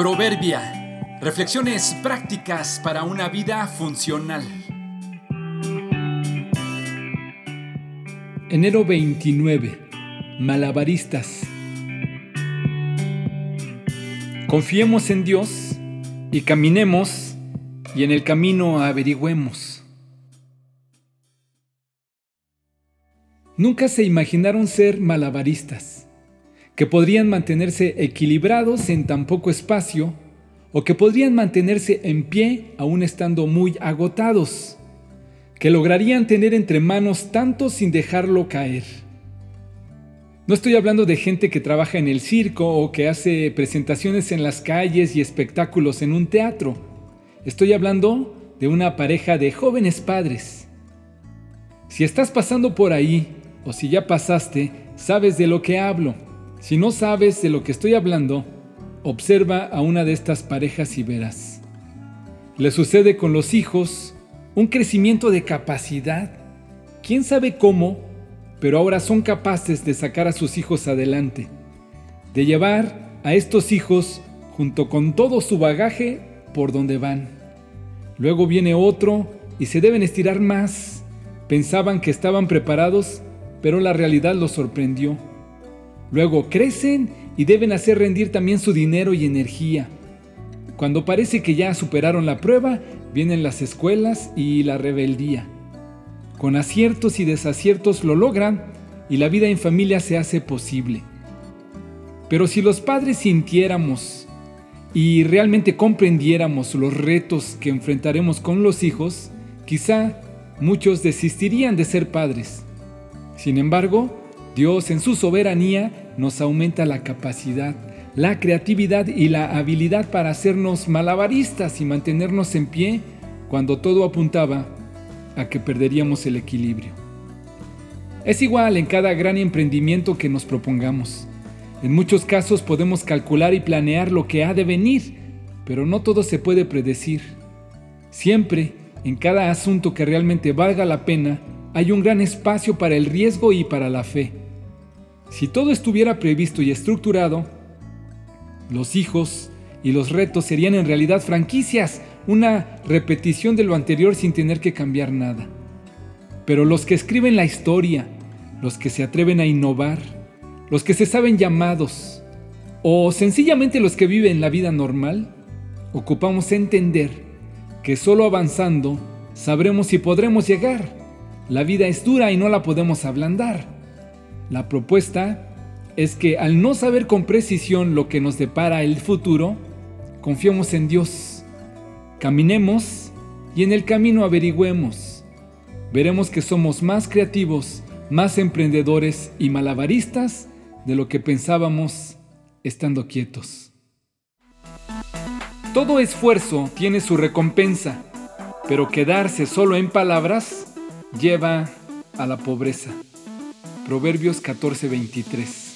Proverbia. Reflexiones prácticas para una vida funcional. Enero 29. Malabaristas. Confiemos en Dios y caminemos y en el camino averigüemos. Nunca se imaginaron ser malabaristas que podrían mantenerse equilibrados en tan poco espacio o que podrían mantenerse en pie aún estando muy agotados, que lograrían tener entre manos tanto sin dejarlo caer. No estoy hablando de gente que trabaja en el circo o que hace presentaciones en las calles y espectáculos en un teatro. Estoy hablando de una pareja de jóvenes padres. Si estás pasando por ahí o si ya pasaste, sabes de lo que hablo. Si no sabes de lo que estoy hablando, observa a una de estas parejas y verás. Le sucede con los hijos un crecimiento de capacidad. ¿Quién sabe cómo? Pero ahora son capaces de sacar a sus hijos adelante, de llevar a estos hijos junto con todo su bagaje por donde van. Luego viene otro y se deben estirar más. Pensaban que estaban preparados, pero la realidad los sorprendió Luego crecen y deben hacer rendir también su dinero y energía. Cuando parece que ya superaron la prueba, vienen las escuelas y la rebeldía. Con aciertos y desaciertos lo logran y la vida en familia se hace posible. Pero si los padres sintiéramos y realmente comprendiéramos los retos que enfrentaremos con los hijos, quizá muchos desistirían de ser padres. Sin embargo, Dios en su soberanía nos aumenta la capacidad, la creatividad y la habilidad para hacernos malabaristas y mantenernos en pie cuando todo apuntaba a que perderíamos el equilibrio. Es igual en cada gran emprendimiento que nos propongamos. En muchos casos podemos calcular y planear lo que ha de venir, pero no todo se puede predecir. Siempre, en cada asunto que realmente valga la pena, hay un gran espacio para el riesgo y para la fe. Si todo estuviera previsto y estructurado, los hijos y los retos serían en realidad franquicias, una repetición de lo anterior sin tener que cambiar nada. Pero los que escriben la historia, los que se atreven a innovar, los que se saben llamados, o sencillamente los que viven la vida normal, ocupamos entender que solo avanzando sabremos si podremos llegar. La vida es dura y no la podemos ablandar. La propuesta es que al no saber con precisión lo que nos depara el futuro, confiemos en Dios, caminemos y en el camino averigüemos. Veremos que somos más creativos, más emprendedores y malabaristas de lo que pensábamos estando quietos. Todo esfuerzo tiene su recompensa, pero quedarse solo en palabras lleva a la pobreza. Proverbios 14:23.